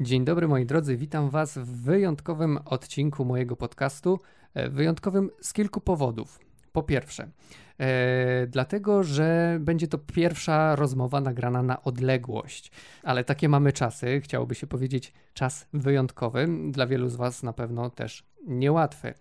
Dzień dobry moi drodzy, witam Was w wyjątkowym odcinku mojego podcastu. E, wyjątkowym z kilku powodów. Po pierwsze, e, dlatego, że będzie to pierwsza rozmowa nagrana na odległość, ale takie mamy czasy, chciałoby się powiedzieć czas wyjątkowy, dla wielu z Was na pewno też niełatwy.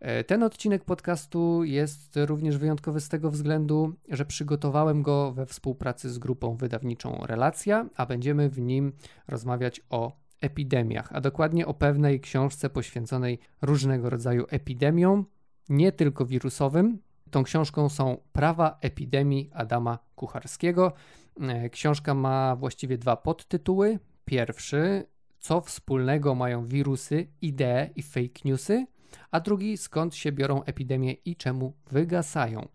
E, ten odcinek podcastu jest również wyjątkowy z tego względu, że przygotowałem go we współpracy z grupą wydawniczą Relacja, a będziemy w nim rozmawiać o epidemiach, a dokładnie o pewnej książce poświęconej różnego rodzaju epidemiom, nie tylko wirusowym. Tą książką są Prawa epidemii Adama Kucharskiego. E, książka ma właściwie dwa podtytuły. Pierwszy, co wspólnego mają wirusy, idee i fake newsy, a drugi, skąd się biorą epidemie i czemu wygasają.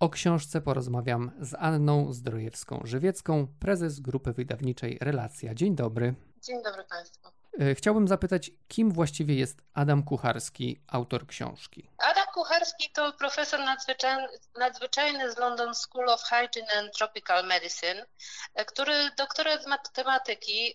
O książce porozmawiam z Anną Zdrojewską-Żywiecką, prezes grupy wydawniczej Relacja. Dzień dobry. Dzień dobry Państwu. E, chciałbym zapytać, kim właściwie jest Adam Kucharski, autor książki? Adam Kucharski to profesor nadzwyczajny, nadzwyczajny z London School of Hygiene and Tropical Medicine, e, który doktorat z matematyki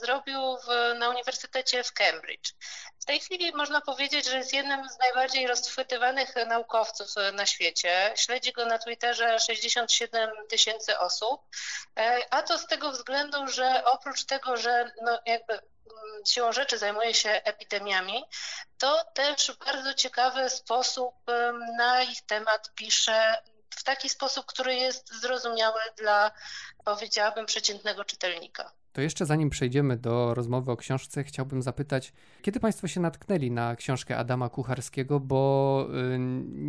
zrobił w, na Uniwersytecie w Cambridge. W tej chwili można powiedzieć, że jest jednym z najbardziej rozchwytywanych naukowców na świecie. Śledzi go na Twitterze 67 tysięcy osób, e, a to z tego względu, że oprócz tego, że no jakby siłą rzeczy zajmuje się epidemiami, to też w bardzo ciekawy sposób na ich temat pisze w taki sposób, który jest zrozumiały dla, powiedziałabym, przeciętnego czytelnika. To jeszcze zanim przejdziemy do rozmowy o książce, chciałbym zapytać, kiedy Państwo się natknęli na książkę Adama Kucharskiego, bo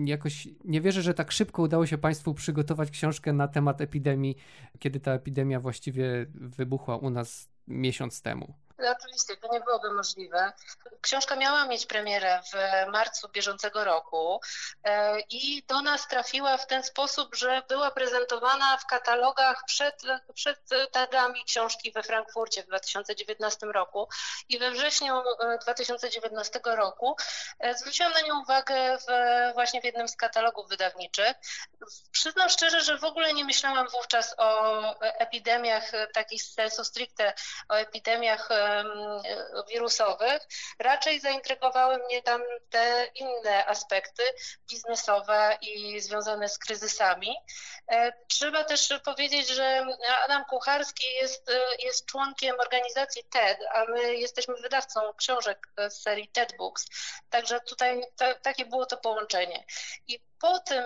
jakoś nie wierzę, że tak szybko udało się Państwu przygotować książkę na temat epidemii, kiedy ta epidemia właściwie wybuchła u nas miesiąc temu. No, oczywiście, to nie byłoby możliwe. Książka miała mieć premierę w marcu bieżącego roku e, i do nas trafiła w ten sposób, że była prezentowana w katalogach przed, przed targami książki we Frankfurcie w 2019 roku i we wrześniu 2019 e, roku e, zwróciłam na nią uwagę w, właśnie w jednym z katalogów wydawniczych. Przyznam szczerze, że w ogóle nie myślałam wówczas o epidemiach takich sensu stricte, o epidemiach wirusowych, raczej zaintrygowały mnie tam te inne aspekty biznesowe i związane z kryzysami. E, trzeba też powiedzieć, że Adam Kucharski jest, jest członkiem organizacji TED, a my jesteśmy wydawcą książek z serii TED Books, także tutaj to, takie było to połączenie. I po tym,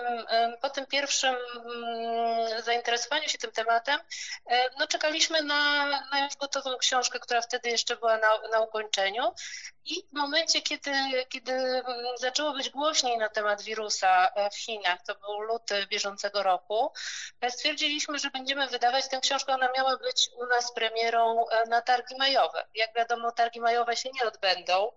po tym pierwszym mm, zainteresowaniu się tym tematem, no czekaliśmy na, na już gotową książkę, która wtedy jeszcze była na, na ukończeniu. I w momencie, kiedy, kiedy mm, zaczęło być głośniej na temat wirusa e, w Chinach, to był luty bieżącego roku, e, stwierdziliśmy, że będziemy wydawać tę książkę. Ona miała być u nas premierą na targi majowe. Jak wiadomo, targi majowe się nie odbędą.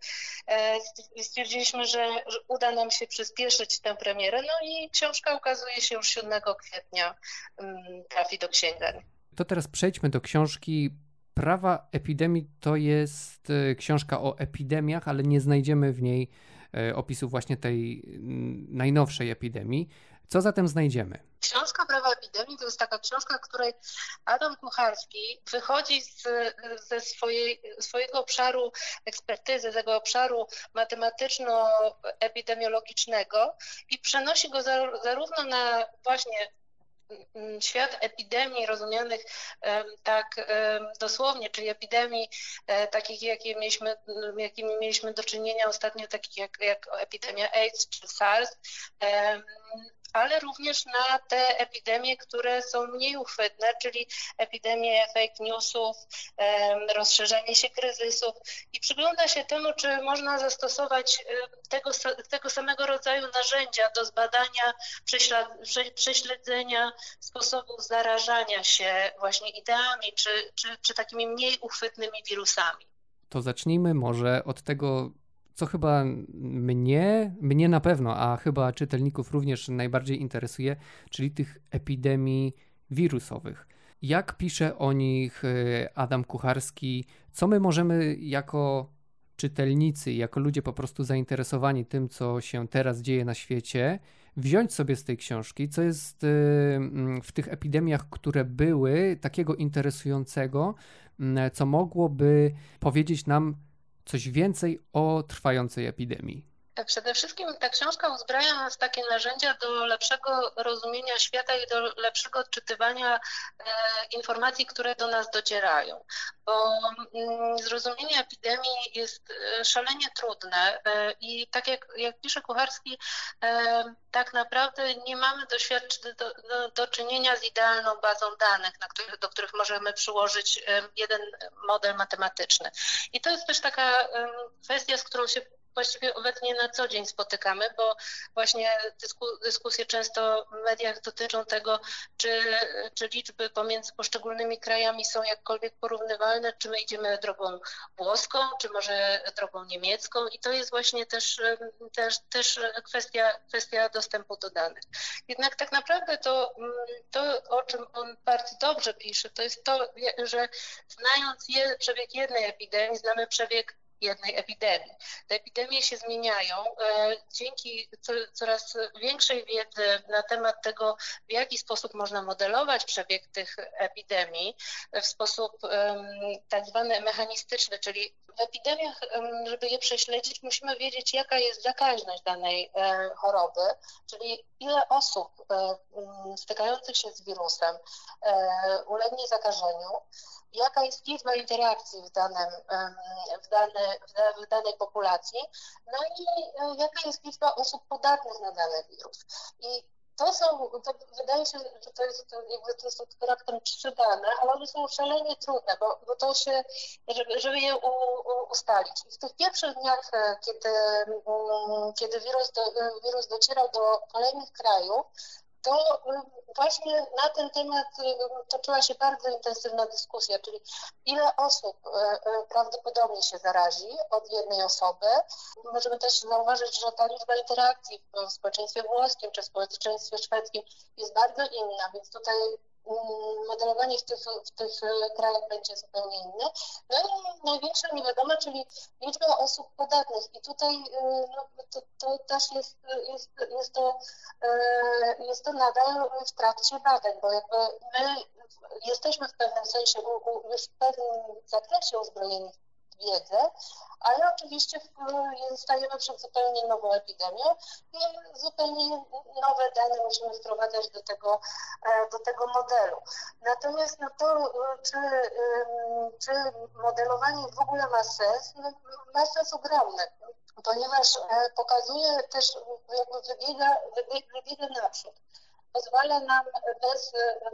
Stwierdziliśmy, że uda nam się przyspieszyć tę premierę no i książka ukazuje się już 7 kwietnia, mm, trafi do księgarni. To teraz przejdźmy do książki. Prawa epidemii to jest e, książka o epidemiach, ale nie znajdziemy w niej e, opisu właśnie tej mm, najnowszej epidemii. Co zatem znajdziemy? Książka Prawa epidemii to jest taka książka, w której Adam Kucharski wychodzi z, ze swojej, swojego obszaru ekspertyzy, tego obszaru matematyczno-epidemiologicznego i przenosi go zarówno na właśnie świat epidemii rozumianych tak dosłownie, czyli epidemii e, takich, jakie mieliśmy, jakimi mieliśmy do czynienia ostatnio, takich jak, jak epidemia AIDS czy SARS, ale również na te epidemie, które są mniej uchwytne, czyli epidemie fake newsów, rozszerzenie się kryzysów i przygląda się temu, czy można zastosować tego, tego samego rodzaju narzędzia do zbadania, prześledzenia sposobów zarażania się właśnie ideami, czy, czy, czy takimi mniej uchwytnymi wirusami. To zacznijmy może od tego, co chyba mnie, mnie na pewno, a chyba czytelników również najbardziej interesuje, czyli tych epidemii wirusowych. Jak pisze o nich e, Adam Kucharski? Co my możemy jako czytelnicy, jako ludzie po prostu zainteresowani tym, co się teraz dzieje na świecie, wziąć sobie z tej książki, co jest y, mm, w tych epidemiach, które były, takiego interesującego, mm, co mogłoby powiedzieć nam coś więcej o trwającej epidemii? Przede wszystkim ta książka uzbraja nas takie narzędzia do lepszego rozumienia świata i do lepszego odczytywania e, informacji, które do nas docierają. Bo mm, zrozumienie epidemii jest e, szalenie trudne e, i tak jak, jak pisze Kucharski, tak naprawdę nie mamy do, do, do czynienia z idealną bazą danych, na których, do których możemy przyłożyć jeden model matematyczny. I to jest też taka kwestia, z którą się właściwie obecnie na co dzień spotykamy, bo właśnie dysku, dyskusje często w mediach dotyczą tego, czy, czy liczby pomiędzy poszczególnymi krajami są jakkolwiek porównywalne, czy my idziemy drogą włoską, czy może drogą niemiecką i to jest właśnie też, też, też kwestia, kwestia dostępu do danych. Jednak tak naprawdę to, to, o czym on bardzo dobrze pisze, to jest to, że znając je, przebieg jednej epidemii, znamy przebieg jednej epidemii. Te epidemie się zmieniają e, dzięki coraz większej wiedzy na temat tego, w jaki sposób można modelować przebieg tych epidemii w sposób tak zwany mechanistyczny, czyli w epidemiach, żeby je prześledzić, musimy wiedzieć, jaka jest zakaźność danej e, choroby, czyli ile osób e, stykających się z wirusem ulegnie zakażeniu, jaka jest liczba interakcji w, danym, w, dane, w danej populacji, no i e, jaka jest liczba osób podatnych na dany wirus. I to są, to wydaje się, że to jest jakby to są raptem trzy dane, ale one są szalenie trudne, bo, bo to się, żeby, żeby je u, u, ustalić. I w tych pierwszych dniach, e, kiedy, mm, kiedy wirus, do, wirus docierał do kolejnych krajów, to y, właśnie na ten temat y, toczyła się bardzo intensywna dyskusja, czyli ile osób y, prawdopodobnie się zarazi od jednej osoby. Możemy też zauważyć, że ta liczba interakcji w społeczeństwie włoskim czy w społeczeństwie szwedzkim jest bardzo inna, więc tutaj modelowanie w tych, w tych e, krajach będzie zupełnie inne. No i największa niewiadoma, czyli liczba osób podatnych. I tutaj e, no, to, to też jest, jest, jest, to, e, jest to nadal w trakcie badań, bo jakby my jesteśmy w pewnym sensie już w pewnym zakresie uzbrojeni wiedzę, ale oczywiście stajemy przed zupełnie nową epidemią. I zupełnie nowe dane musimy wprowadzać do tego, e, do tego modelu. Natomiast no to, czy, czy modelowanie w ogóle ma sens, no, ma sens ogromny ponieważ e, pokazuje też, jakby wybiega, wybiega naprzód. Pozwala nam bez,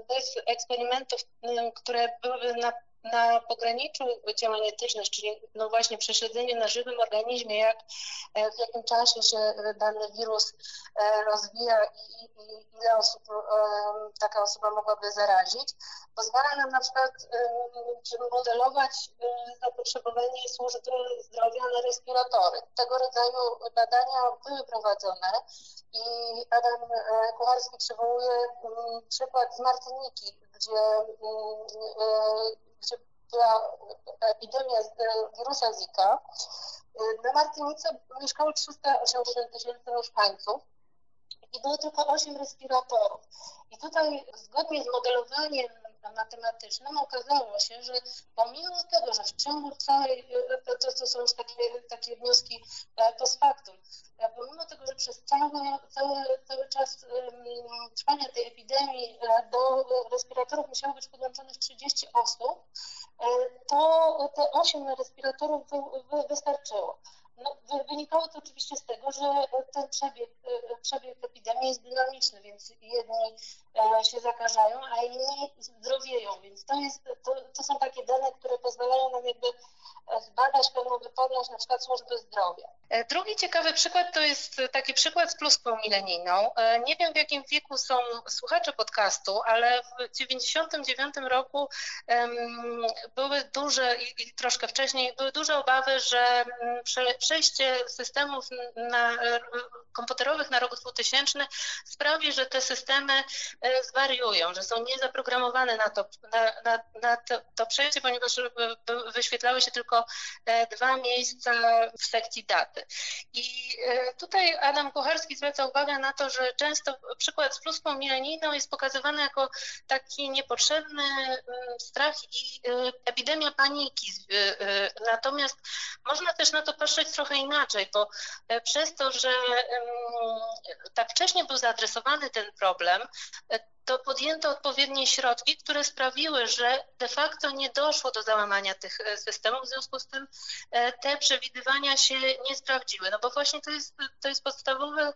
bez eksperymentów, które były na na pograniczu działań etycznych, czyli no właśnie prześledzenie na żywym organizmie, jak, e, w jakim czasie się dany wirus e, rozwija i, i ile osób e, taka osoba mogłaby zarazić, pozwala nam na przykład modelować zapotrzebowanie służby zdrowia na respiratory. Tego rodzaju badania były prowadzone i Adam Kucharski przywołuje przykład z Martyniki, gdzie gdzie była epidemia wirusa Zika, na Martynice mieszkało 380 tysięcy mieszkańców i było tylko 8 respiratorów. I tutaj zgodnie z modelowaniem matematycznym okazało się, że pomimo tego, że w ciągu całej, to, to są już takie, takie wnioski e, post factum, e, pomimo tego, że przez cały, cały, cały czas trwania tej epidemii e, do respiratorów musiało być podłączonych 30 osób, to te 8 respiratorów wystarczyło. No, wynikało to oczywiście z tego, że ten przebieg, przebieg epidemii jest dynamiczny, więc jedni się zakażają, a inni zdrowieją, więc to, jest, to, to są takie dane, które pozwalają nam jakby zbadać pewną wyporność na przykład służby zdrowia. E, drugi ciekawy przykład to jest taki przykład z pluskwą milenijną. E, nie wiem w jakim wieku są słuchacze podcastu, ale w 1999 roku um, były duże i, i, troszkę wcześniej były duże obawy, że mm, przejście systemów na, komputerowych na rok 2000 sprawi, że te systemy zwariują, że są niezaprogramowane na to, na, na, na to, to przejście, ponieważ wyświetlały się tylko dwa miejsca w sekcji daty. I tutaj Adam Kucharski zwraca uwagę na to, że często przykład z pluską milenijną jest pokazywany jako taki niepotrzebny strach i epidemia paniki. Natomiast można też na to patrzeć trochę inaczej, bo przez to, że tak wcześnie był zaadresowany ten problem, to podjęto odpowiednie środki, które sprawiły, że de facto nie doszło do załamania tych e, systemów, w związku z tym e, te przewidywania się nie sprawdziły. No bo właśnie to jest, to jest podstawowy e,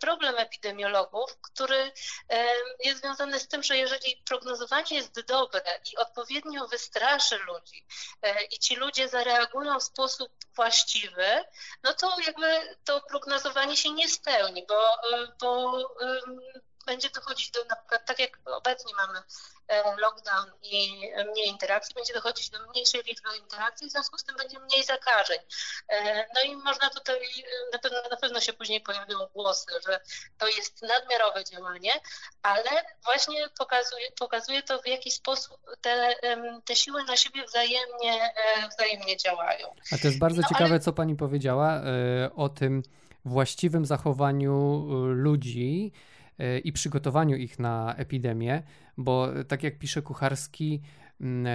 problem epidemiologów, który jest związany z tym, że jeżeli prognozowanie jest dobre i odpowiednio wystraszy ludzi i ci ludzie zareagują w sposób właściwy, no to jakby to prognozowanie się nie spełni, bo, bo będzie dochodzić do, na przykład tak jak obecnie mamy e, lockdown i mniej interakcji, będzie dochodzić do mniejszej liczby interakcji, w związku z tym będzie mniej zakażeń. E, no i można tutaj, e, na pewno, na pewno się później pojawią głosy, że to jest nadmiarowe działanie, ale właśnie pokazuje, pokazuje to, w jaki sposób te, te siły na siebie wzajemnie, wzajemnie działają. A to jest bardzo no, ciekawe, ale... co pani powiedziała o tym właściwym zachowaniu ludzi, i przygotowaniu ich na epidemię, bo tak jak pisze Kucharski, mm,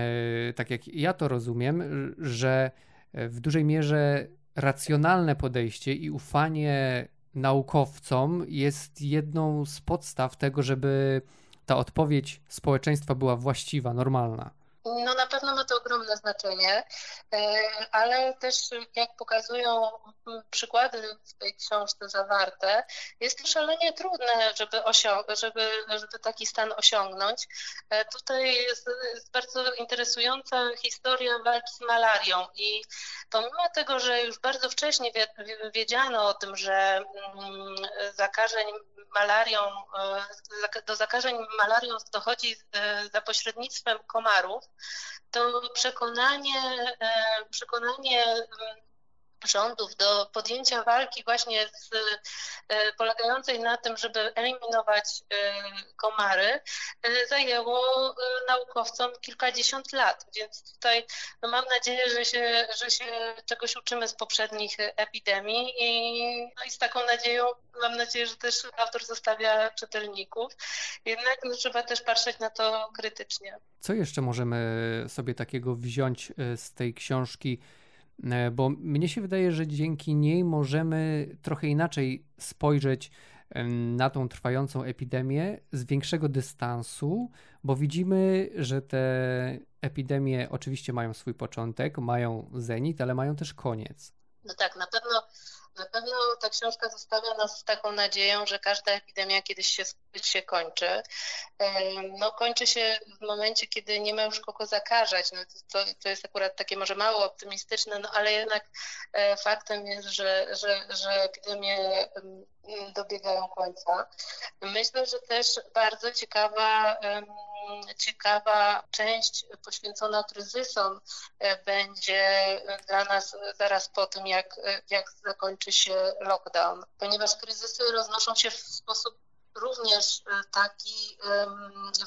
e, tak jak ja to rozumiem, że w dużej mierze racjonalne podejście i ufanie naukowcom jest jedną z podstaw tego, żeby ta odpowiedź społeczeństwa była właściwa, normalna. No na pewno ma to ogromne znaczenie, e, ale też jak pokazują przykłady w tej książce zawarte, jest to szalenie trudne, żeby, żeby, żeby taki stan osiągnąć. E, tutaj jest, jest bardzo interesująca historia walki z malarią i pomimo tego, że już bardzo wcześnie wiedziano o tym, że mm, zakażeń malarią, e, do zakażeń malarią dochodzi za pośrednictwem komarów, to przekonanie, e, przekonanie rządów do podjęcia walki właśnie z, e, polegającej na tym, żeby eliminować e, komary, zajęło naukowcom kilkadziesiąt lat. Więc tutaj no mam nadzieję, że się, że się czegoś uczymy z poprzednich epidemii i, no i z taką nadzieją mam nadzieję, że też autor zostawia czytelników. Jednak no, trzeba też patrzeć na to krytycznie. Co jeszcze możemy sobie takiego wziąć e, z tej książki? E, bo mnie się wydaje, że dzięki niej możemy trochę inaczej spojrzeć na tą trwającą epidemię z większego dystansu, bo widzimy, że te epidemie oczywiście mają swój początek, mają zenit, ale mają też koniec. No tak, na pewno na pewno ta książka zostawia nas z taką nadzieją, że każda epidemia kiedyś się, się kończy. No, kończy się w momencie, kiedy nie ma już kogo zakażać. No, to, to jest akurat takie może mało optymistyczne, no, ale jednak e, faktem jest, że, że, że epidemie dobiegają końca. Myślę, że też bardzo ciekawa ciekawa część poświęcona kryzysom e, będzie dla nas zaraz po tym, jak, jak zakończy się lockdown, ponieważ kryzysy roznoszą się w sposób również e, taki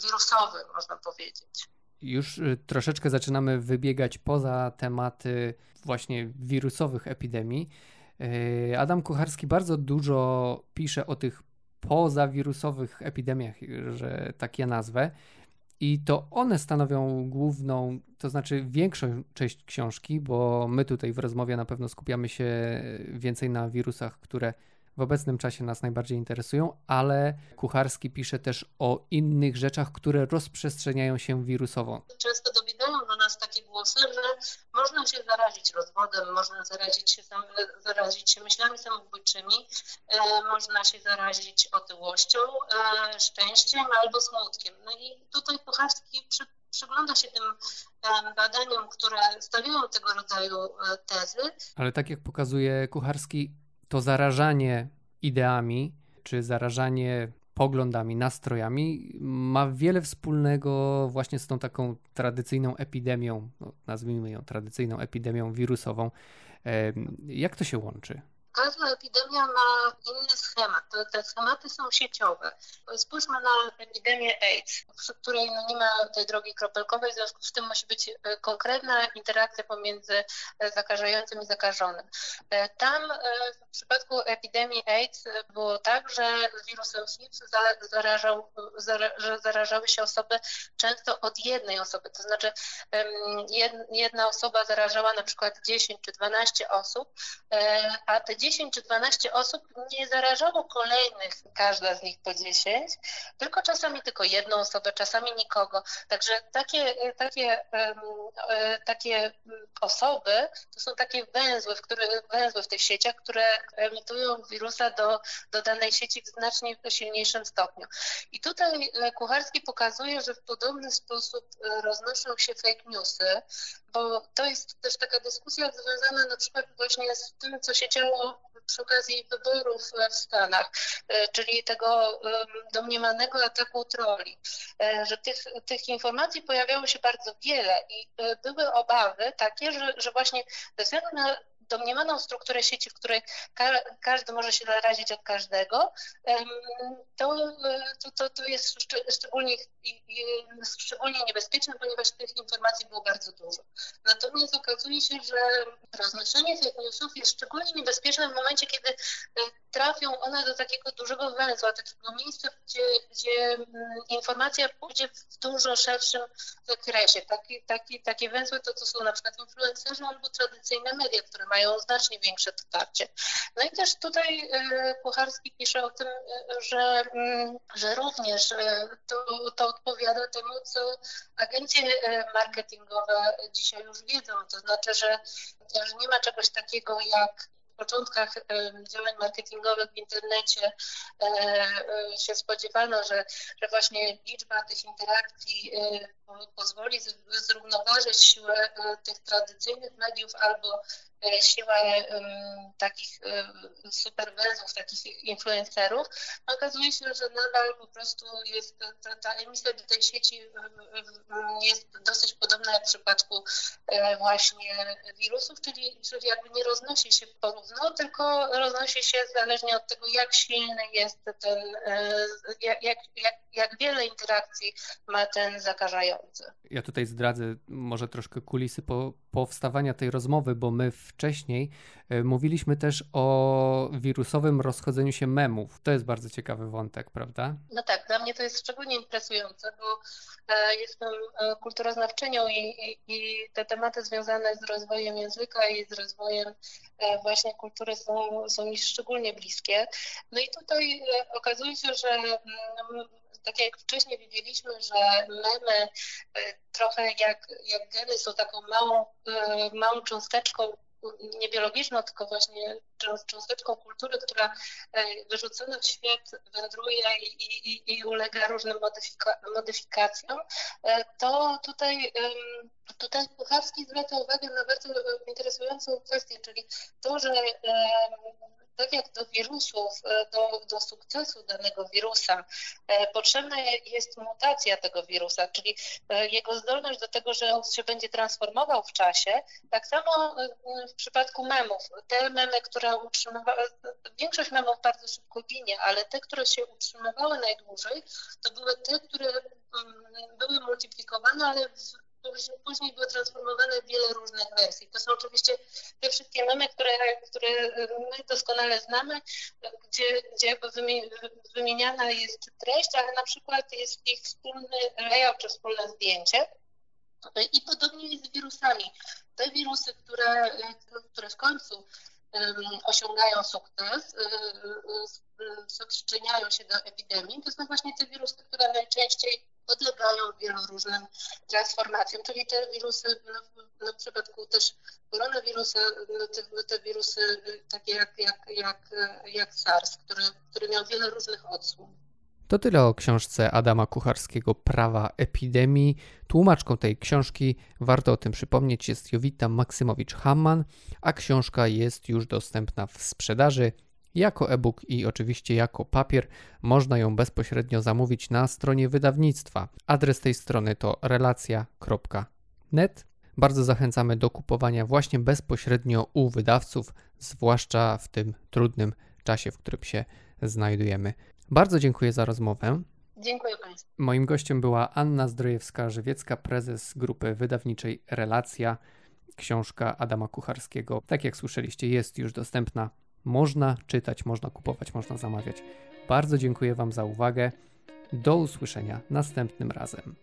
wirusowy, można powiedzieć. Już e, troszeczkę zaczynamy wybiegać poza tematy właśnie wirusowych epidemii. Adam Kucharski bardzo dużo pisze o tych pozawirusowych epidemiach, że tak je nazwę. I to one stanowią główną, to znaczy większą część książki, bo my tutaj w rozmowie na pewno skupiamy się więcej na wirusach, które w obecnym czasie nas najbardziej interesują, ale Kucharski pisze też o innych rzeczach, które rozprzestrzeniają się wirusowo. Często do nas takie głosy, że można się zarazić rozwodem, można zarazić się, zarazić się myślami samobójczymi, e, można się zarazić otyłością, e, szczęściem albo smutkiem. No i tutaj Kucharski przy, przygląda się tym e, badaniom, które stawiają tego rodzaju tezy. Ale tak jak pokazuje Kucharski, to zarażanie ideami czy zarażanie poglądami, nastrojami ma wiele wspólnego właśnie z tą taką tradycyjną epidemią, no, nazwijmy ją tradycyjną epidemią wirusową. Jak to się łączy? Każda epidemia ma inny schemat. Te schematy są sieciowe. Spójrzmy na epidemię AIDS, przy której no nie ma tej drogi kropelkowej, w związku z tym musi być e, konkretna interakcja pomiędzy e, zakażającym i zakażonym. E, tam w przypadku epidemii AIDS było tak, że wirusem HIV zarażał, zarażały się osoby często od jednej osoby, to znaczy jedna osoba zarażała na przykład 10 czy 12 osób, a te 10 czy 12 osób nie zarażało kolejnych, każda z nich po 10, tylko czasami tylko jedną osobę, czasami nikogo. Także takie, takie, e, takie osoby to są takie węzły, w które, węzły w tych sieciach, które emitują wirusa do, do danej sieci w znacznie silniejszym stopniu. I tutaj Kucharski pokazuje, że w podobny sposób e, roznoszą się fake newsy, bo to jest też taka dyskusja związana na przykład właśnie z tym, co się działo przy okazji wyborów w Stanach, e, czyli tego domniemanego ataku troli, e, że tych, tych informacji pojawiało się bardzo wiele i e, były obawy takie, że, że właśnie ze względu na domniemaną strukturę sieci, w której ka każdy może się zarazić od każdego, to, to, to jest szczególnie, szczególnie niebezpieczne, ponieważ tych informacji było bardzo dużo. Natomiast okazuje się, że roznoszenie fake newsów jest szczególnie niebezpieczne w momencie, kiedy e, trafią one do takiego dużego węzła, takiego miejsca, gdzie, gdzie mm, informacja pójdzie w dużo szerszym zakresie. Taki, taki, takie węzły to, to są na przykład influencerzy albo tradycyjne media, które mają znacznie większe dotarcie. No i też tutaj e, Pucharski pisze o tym, e, że, mm, że również to, to odpowiada temu, co agencje marketingowe dzisiaj już wiedzą. To znaczy, że, że nie ma czegoś takiego jak początkach działań marketingowych w internecie e, e, się spodziewano, że, że właśnie liczba tych interakcji e, pozwoli zrównoważyć siłę tych tradycyjnych mediów albo siłę takich superwezów, takich influencerów, okazuje się, że nadal po prostu jest ta, ta emisja do tej sieci jest dosyć podobna jak w przypadku właśnie wirusów, czyli, czyli jakby nie roznosi się porówno, tylko roznosi się zależnie od tego, jak silny jest ten, jak, jak, jak, jak wiele interakcji ma ten zakażający. Ja tutaj zdradzę może troszkę kulisy po, powstawania tej rozmowy, bo my wcześniej e, mówiliśmy też o wirusowym rozchodzeniu się memów. To jest bardzo ciekawy wątek, prawda? No tak, dla mnie to jest szczególnie interesujące, bo e, jestem e, kulturoznawczynią i, i, te tematy związane z rozwojem języka i z rozwojem właśnie kultury są, są mi szczególnie bliskie. No i tutaj okazuje się, że mm, tak jak wcześniej widzieliśmy, że memy trochę jak, jak geny są taką małą, małą cząsteczką nie biologiczną, tylko właśnie cząsteczką kultury, która wyrzucona w świat wędruje i, i, i ulega różnym modyfika modyfikacjom, to tutaj, tutaj Pucharski zwraca uwagę na bardzo interesującą kwestię, czyli to, że tak jak do wirusów, e, do, do sukcesu danego wirusa e, potrzebna jest mutacja tego wirusa, czyli e, jego zdolność do tego, że on się będzie transformował w czasie. Tak samo w przypadku memów. Te memy, które utrzymywały, większość memów bardzo szybko ginie, ale te, które się utrzymywały najdłużej, to były te, które mm, były multiplikowane, ale w później były transformowane w wiele różnych wersji. To są oczywiście te wszystkie memy, które, które my doskonale znamy, gdzie, gdzie jakby wymieniana jest treść, ale na przykład jest ich wspólny layout czy wspólne zdjęcie. I podobnie jest z wirusami. Te wirusy, które, które w końcu osiągają sukces, przyczyniają się do epidemii, to są właśnie te wirusy, które najczęściej podlegają wielu różnym transformacjom, czyli te wirusy, no, no w przypadku też koronawirusa, no te, te wirusy takie jak, jak, jak, jak SARS, który, który miał wiele różnych odsłon. To tyle o książce Adama Kucharskiego Prawa epidemii. Tłumaczką tej książki, warto o tym przypomnieć, jest Jowita Maksymowicz-Hamman, a książka jest już dostępna w sprzedaży jako e-book i oczywiście jako papier. Można ją bezpośrednio zamówić na stronie wydawnictwa. Adres tej strony to relacja.net. Bardzo zachęcamy do kupowania właśnie bezpośrednio u wydawców, zwłaszcza w tym trudnym czasie, w którym się znajdujemy. Bardzo dziękuję za rozmowę. Dziękuję Państwu. Moim gościem była Anna Zdrojewska-Żywiecka, prezes grupy wydawniczej Relacja. Książka Adama Kucharskiego, tak jak słyszeliście, jest już dostępna. Można czytać, można kupować, można zamawiać. Bardzo dziękuję Wam za uwagę. Do usłyszenia następnym razem.